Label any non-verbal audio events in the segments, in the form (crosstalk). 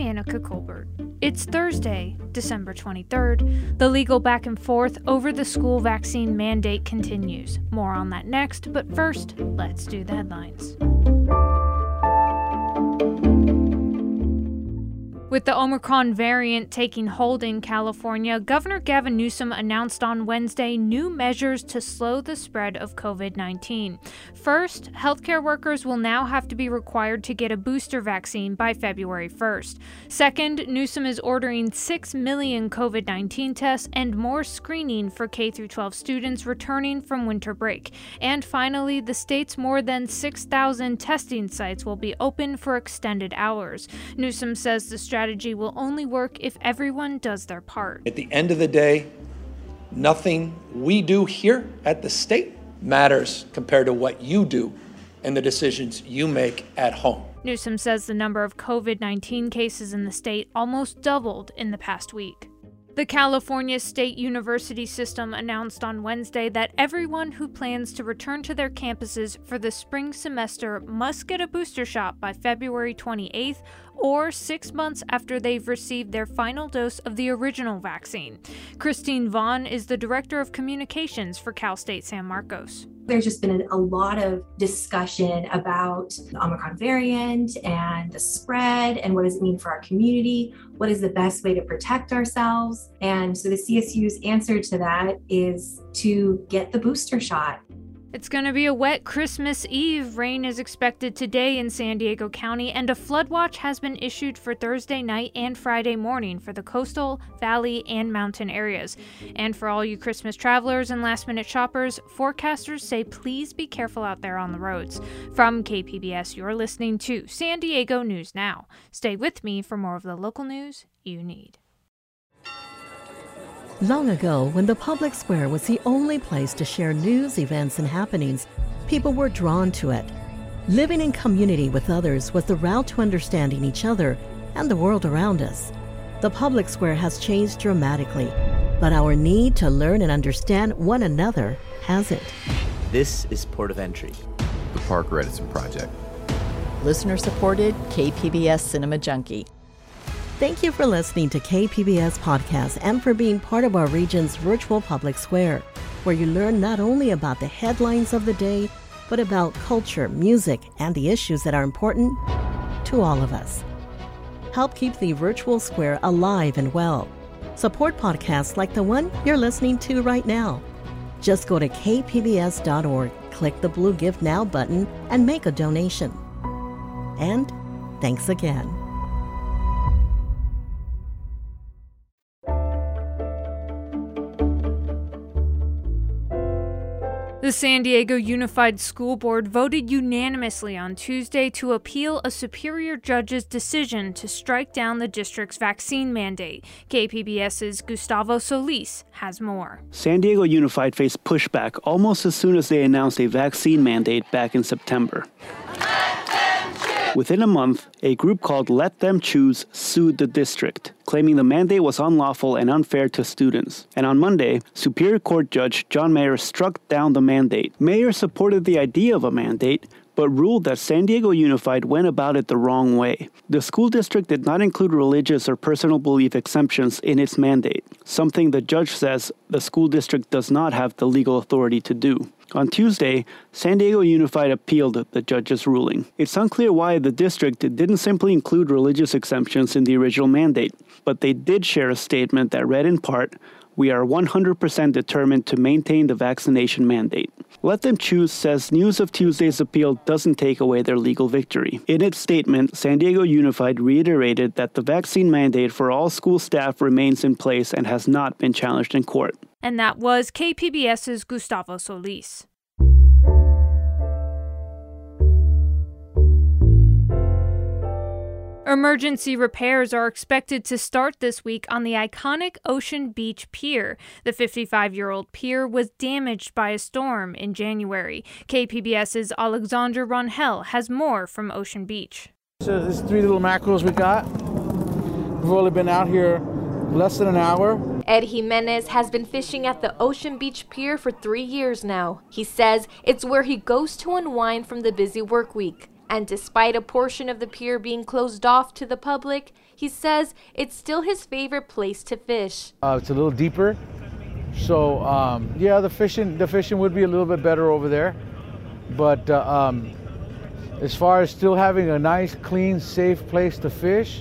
Anica Colbert. It's Thursday, December 23rd. The legal back and forth over the school vaccine mandate continues. More on that next, but first, let's do the headlines. With the Omicron variant taking hold in California, Governor Gavin Newsom announced on Wednesday new measures to slow the spread of COVID 19. First, healthcare workers will now have to be required to get a booster vaccine by February 1st. Second, Newsom is ordering 6 million COVID 19 tests and more screening for K 12 students returning from winter break. And finally, the state's more than 6,000 testing sites will be open for extended hours. Newsom says the strategy strategy will only work if everyone does their part. At the end of the day, nothing we do here at the state matters compared to what you do and the decisions you make at home. Newsom says the number of COVID 19 cases in the state almost doubled in the past week. The California State University system announced on Wednesday that everyone who plans to return to their campuses for the spring semester must get a booster shot by February 28th or six months after they've received their final dose of the original vaccine. Christine Vaughn is the Director of Communications for Cal State San Marcos. There's just been a lot of discussion about the Omicron variant and the spread and what does it mean for our community? What is the best way to protect ourselves? And so the CSU's answer to that is to get the booster shot. It's going to be a wet Christmas Eve. Rain is expected today in San Diego County, and a flood watch has been issued for Thursday night and Friday morning for the coastal, valley, and mountain areas. And for all you Christmas travelers and last minute shoppers, forecasters say please be careful out there on the roads. From KPBS, you're listening to San Diego News Now. Stay with me for more of the local news you need. Long ago, when the public square was the only place to share news, events, and happenings, people were drawn to it. Living in community with others was the route to understanding each other and the world around us. The public square has changed dramatically, but our need to learn and understand one another hasn't. This is Port of Entry, the Parker Edison Project. Listener supported KPBS Cinema Junkie. Thank you for listening to KPBS Podcast and for being part of our region's virtual public square, where you learn not only about the headlines of the day, but about culture, music, and the issues that are important to all of us. Help keep the virtual square alive and well. Support podcasts like the one you're listening to right now. Just go to kpbs.org, click the blue Give Now button, and make a donation. And thanks again. The San Diego Unified School Board voted unanimously on Tuesday to appeal a superior judge's decision to strike down the district's vaccine mandate. KPBS's Gustavo Solis has more. San Diego Unified faced pushback almost as soon as they announced a vaccine mandate back in September. Within a month, a group called Let Them Choose sued the district, claiming the mandate was unlawful and unfair to students. And on Monday, Superior Court Judge John Meyer struck down the mandate. Meyer supported the idea of a mandate, but ruled that San Diego Unified went about it the wrong way. The school district did not include religious or personal belief exemptions in its mandate, something the judge says the school district does not have the legal authority to do. On Tuesday, San Diego Unified appealed the judge's ruling. It's unclear why the district didn't simply include religious exemptions in the original mandate, but they did share a statement that read in part, we are 100% determined to maintain the vaccination mandate. Let Them Choose says news of Tuesday's appeal doesn't take away their legal victory. In its statement, San Diego Unified reiterated that the vaccine mandate for all school staff remains in place and has not been challenged in court. And that was KPBS's Gustavo Solis. Emergency repairs are expected to start this week on the iconic Ocean Beach Pier. The 55 year old pier was damaged by a storm in January. KPBS's Alexandra Rangel has more from Ocean Beach. So, there's three little mackerels we got. We've only been out here less than an hour. Ed Jimenez has been fishing at the Ocean Beach Pier for three years now. He says it's where he goes to unwind from the busy work week. And despite a portion of the pier being closed off to the public, he says it's still his favorite place to fish. Uh, it's a little deeper, so um, yeah, the fishing the fishing would be a little bit better over there. But uh, um, as far as still having a nice, clean, safe place to fish,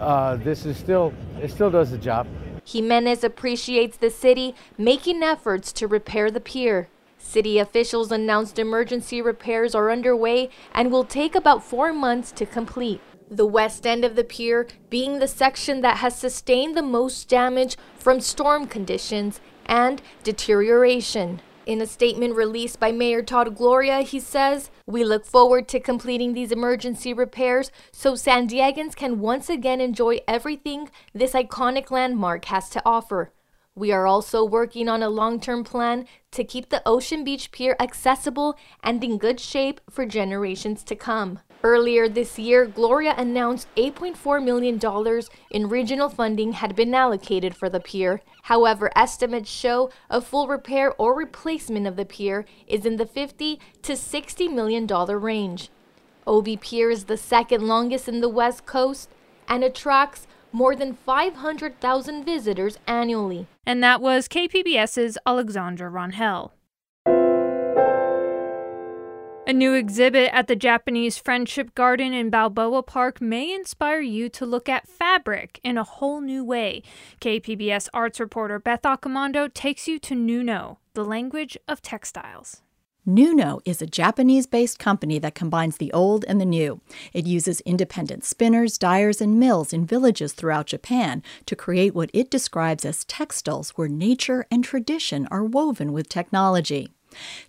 uh, this is still it still does the job. Jimenez appreciates the city making efforts to repair the pier. City officials announced emergency repairs are underway and will take about four months to complete. The west end of the pier being the section that has sustained the most damage from storm conditions and deterioration. In a statement released by Mayor Todd Gloria, he says, We look forward to completing these emergency repairs so San Diegans can once again enjoy everything this iconic landmark has to offer. We are also working on a long term plan to keep the Ocean Beach Pier accessible and in good shape for generations to come. Earlier this year, Gloria announced $8.4 million in regional funding had been allocated for the pier. However, estimates show a full repair or replacement of the pier is in the 50 to 60 million dollar range. OB Pier is the second longest in the West Coast and attracts more than 500,000 visitors annually. And that was KPBS's Alexandra Rangel. A new exhibit at the Japanese Friendship Garden in Balboa Park may inspire you to look at fabric in a whole new way. KPBS arts reporter Beth Accomando takes you to Nuno, the language of textiles. Nuno is a Japanese based company that combines the old and the new. It uses independent spinners, dyers, and mills in villages throughout Japan to create what it describes as textiles where nature and tradition are woven with technology.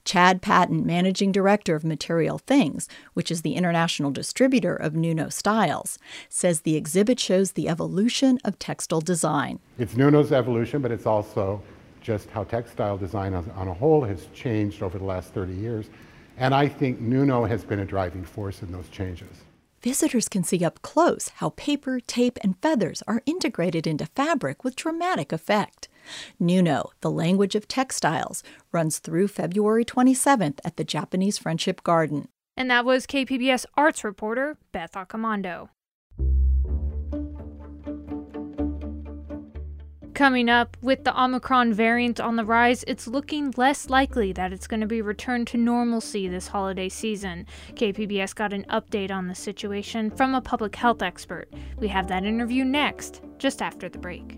Chad Patton, managing director of Material Things, which is the international distributor of Nuno styles, says the exhibit shows the evolution of textile design. It's Nuno's evolution, but it's also just how textile design on, on a whole has changed over the last 30 years. And I think Nuno has been a driving force in those changes. Visitors can see up close how paper, tape, and feathers are integrated into fabric with dramatic effect. Nuno, the language of textiles, runs through February 27th at the Japanese Friendship Garden. And that was KPBS arts reporter Beth Accomando. Coming up, with the Omicron variant on the rise, it's looking less likely that it's going to be returned to normalcy this holiday season. KPBS got an update on the situation from a public health expert. We have that interview next, just after the break.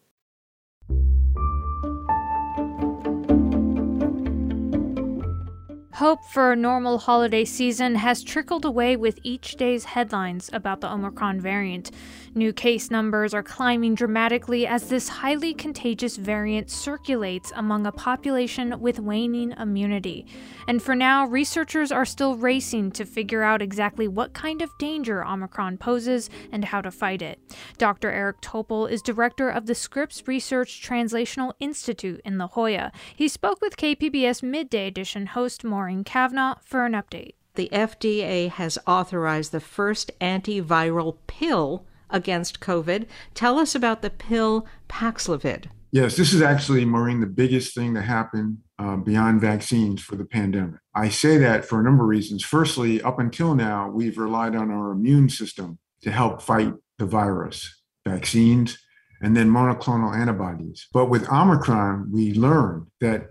Hope for a normal holiday season has trickled away with each day's headlines about the Omicron variant. New case numbers are climbing dramatically as this highly contagious variant circulates among a population with waning immunity. And for now, researchers are still racing to figure out exactly what kind of danger Omicron poses and how to fight it. Dr. Eric Topol is director of the Scripps Research Translational Institute in La Jolla. He spoke with KPBS Midday Edition host Maureen Cavanaugh for an update. The FDA has authorized the first antiviral pill against COVID. Tell us about the pill Paxlovid. Yes, this is actually, Maureen, the biggest thing that happened uh, beyond vaccines for the pandemic. I say that for a number of reasons. Firstly, up until now, we've relied on our immune system to help fight the virus, vaccines, and then monoclonal antibodies. But with Omicron, we learned that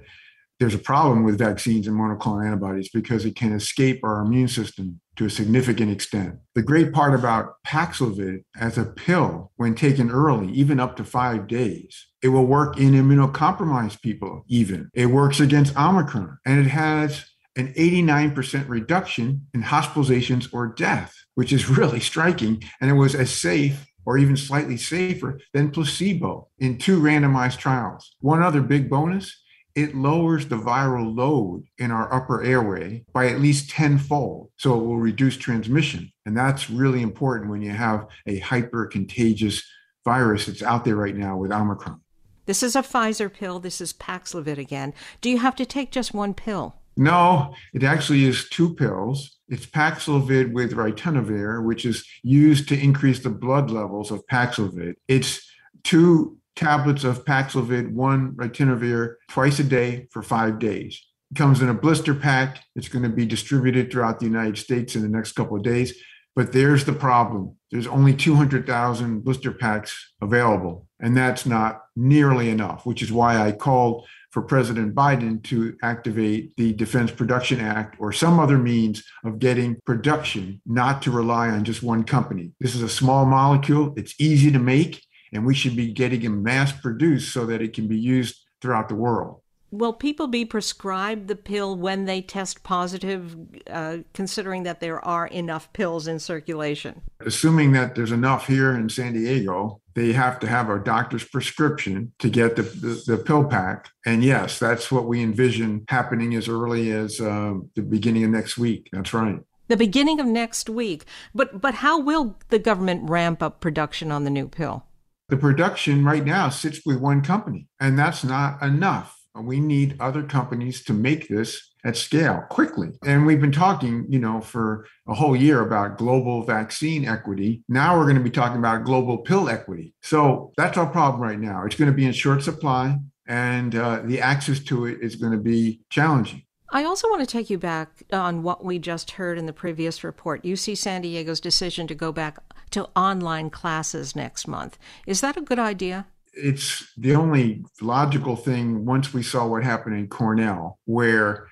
there's a problem with vaccines and monoclonal antibodies because it can escape our immune system to a significant extent. The great part about Paxlovid as a pill, when taken early, even up to five days, it will work in immunocompromised people, even. It works against Omicron, and it has an 89% reduction in hospitalizations or death, which is (laughs) really striking. And it was as safe or even slightly safer than placebo in two randomized trials. One other big bonus it lowers the viral load in our upper airway by at least tenfold. So it will reduce transmission. And that's really important when you have a hyper contagious virus that's out there right now with Omicron. This is a Pfizer pill. This is Paxlovid again. Do you have to take just one pill? No, it actually is two pills. It's Paxlovid with ritonavir, which is used to increase the blood levels of Paxlovid. It's two tablets of Paxlovid, one ritonavir, twice a day for five days. It comes in a blister pack. It's going to be distributed throughout the United States in the next couple of days. But there's the problem. There's only 200,000 blister packs available, and that's not nearly enough, which is why I called for President Biden to activate the Defense Production Act or some other means of getting production, not to rely on just one company. This is a small molecule, it's easy to make, and we should be getting it mass produced so that it can be used throughout the world. Will people be prescribed the pill when they test positive, uh, considering that there are enough pills in circulation? Assuming that there's enough here in San Diego, they have to have a doctor's prescription to get the, the, the pill pack. And yes, that's what we envision happening as early as uh, the beginning of next week. That's right the beginning of next week. But but how will the government ramp up production on the new pill? The production right now sits with one company, and that's not enough. We need other companies to make this at scale quickly. And we've been talking, you know, for a whole year about global vaccine equity. Now we're going to be talking about global pill equity. So that's our problem right now. It's going to be in short supply, and uh, the access to it is going to be challenging. I also want to take you back on what we just heard in the previous report UC San Diego's decision to go back to online classes next month. Is that a good idea? It's the only logical thing once we saw what happened in Cornell, where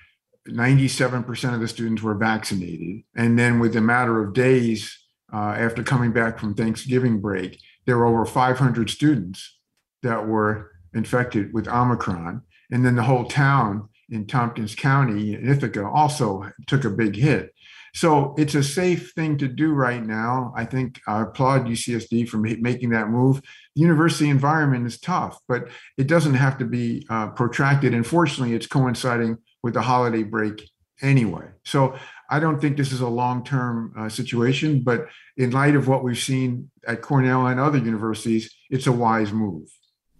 97% of the students were vaccinated. And then, with a matter of days uh, after coming back from Thanksgiving break, there were over 500 students that were infected with Omicron. And then the whole town in Tompkins County in Ithaca also took a big hit. So it's a safe thing to do right now. I think I applaud UCSD for making that move. The university environment is tough, but it doesn't have to be uh, protracted. Unfortunately, it's coinciding with the holiday break anyway. So I don't think this is a long term uh, situation, but in light of what we've seen at Cornell and other universities, it's a wise move.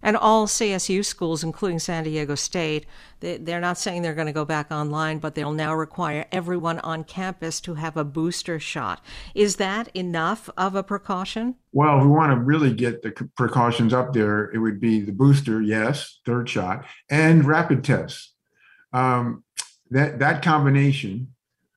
And all CSU schools, including San Diego State, they're not saying they're going to go back online, but they'll now require everyone on campus to have a booster shot. Is that enough of a precaution? Well, if we want to really get the precautions up there, it would be the booster, yes, third shot, and rapid tests. Um, that that combination,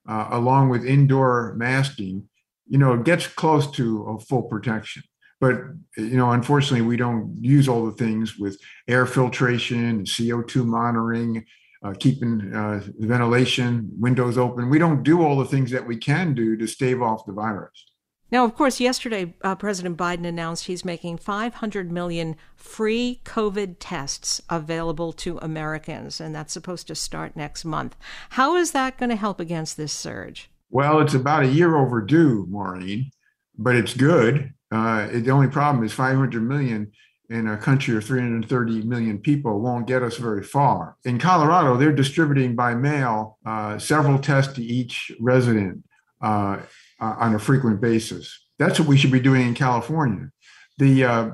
uh, along with indoor masking, you know, gets close to a full protection but you know unfortunately we don't use all the things with air filtration co2 monitoring uh, keeping uh, ventilation windows open we don't do all the things that we can do to stave off the virus now, of course, yesterday uh, President Biden announced he's making 500 million free COVID tests available to Americans, and that's supposed to start next month. How is that going to help against this surge? Well, it's about a year overdue, Maureen, but it's good. Uh, the only problem is 500 million in a country of 330 million people won't get us very far. In Colorado, they're distributing by mail uh, several tests to each resident uh on a frequent basis. That's what we should be doing in California. The uh,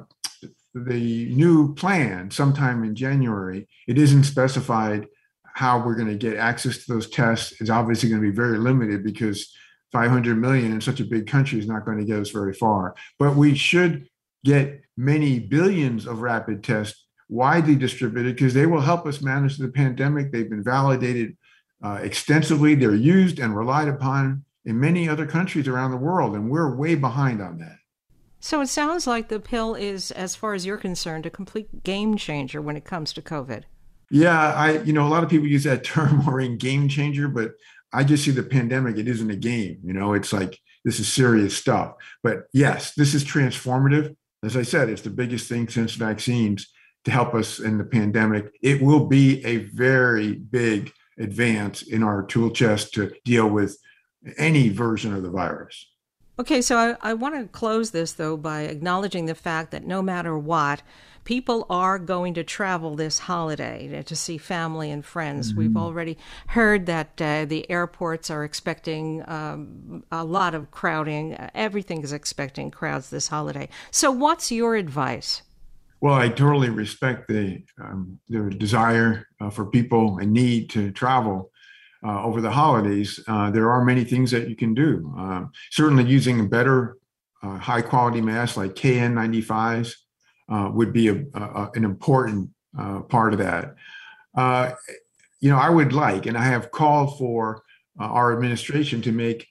the new plan, sometime in January, it isn't specified how we're going to get access to those tests. It's obviously going to be very limited because 500 million in such a big country is not going to get us very far. But we should get many billions of rapid tests widely distributed because they will help us manage the pandemic. They've been validated uh, extensively. They're used and relied upon in many other countries around the world, and we're way behind on that. So it sounds like the pill is, as far as you're concerned, a complete game changer when it comes to COVID. Yeah, I you know a lot of people use that (laughs) term or in game changer, but I just see the pandemic. It isn't a game. You know, it's like this is serious stuff. But yes, this is transformative. As I said, it's the biggest thing since vaccines to help us in the pandemic. It will be a very big advance in our tool chest to deal with any version of the virus. Okay, so I, I want to close this though by acknowledging the fact that no matter what, people are going to travel this holiday to see family and friends. Mm-hmm. We've already heard that uh, the airports are expecting um, a lot of crowding. Everything is expecting crowds this holiday. So, what's your advice? Well, I totally respect the um, the desire uh, for people and need to travel uh, over the holidays. Uh, there are many things that you can do. Um, certainly, using better uh, high quality masks like KN95s uh, would be a, a, an important uh, part of that. you know, I would like, and I have called for our administration to make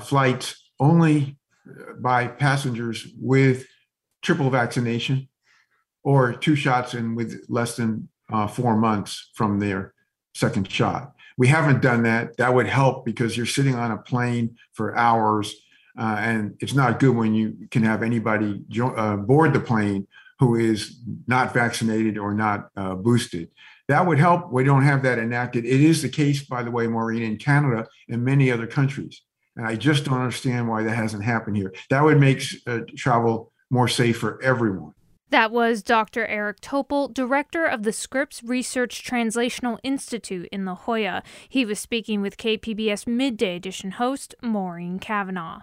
flights only by passengers with triple vaccination or two shots and with less than uh, four months from their second shot. We haven't done that. That would help because you're sitting on a plane for hours, uh, and it's not good when you can have anybody jo- uh, board the plane who is not vaccinated or not uh, boosted. That would help. We don't have that enacted. It is the case, by the way, Maureen, in Canada and many other countries. And I just don't understand why that hasn't happened here. That would make uh, travel more safe for everyone. That was Dr. Eric Topol, director of the Scripps Research Translational Institute in La Jolla. He was speaking with KPBS Midday Edition host Maureen Cavanaugh.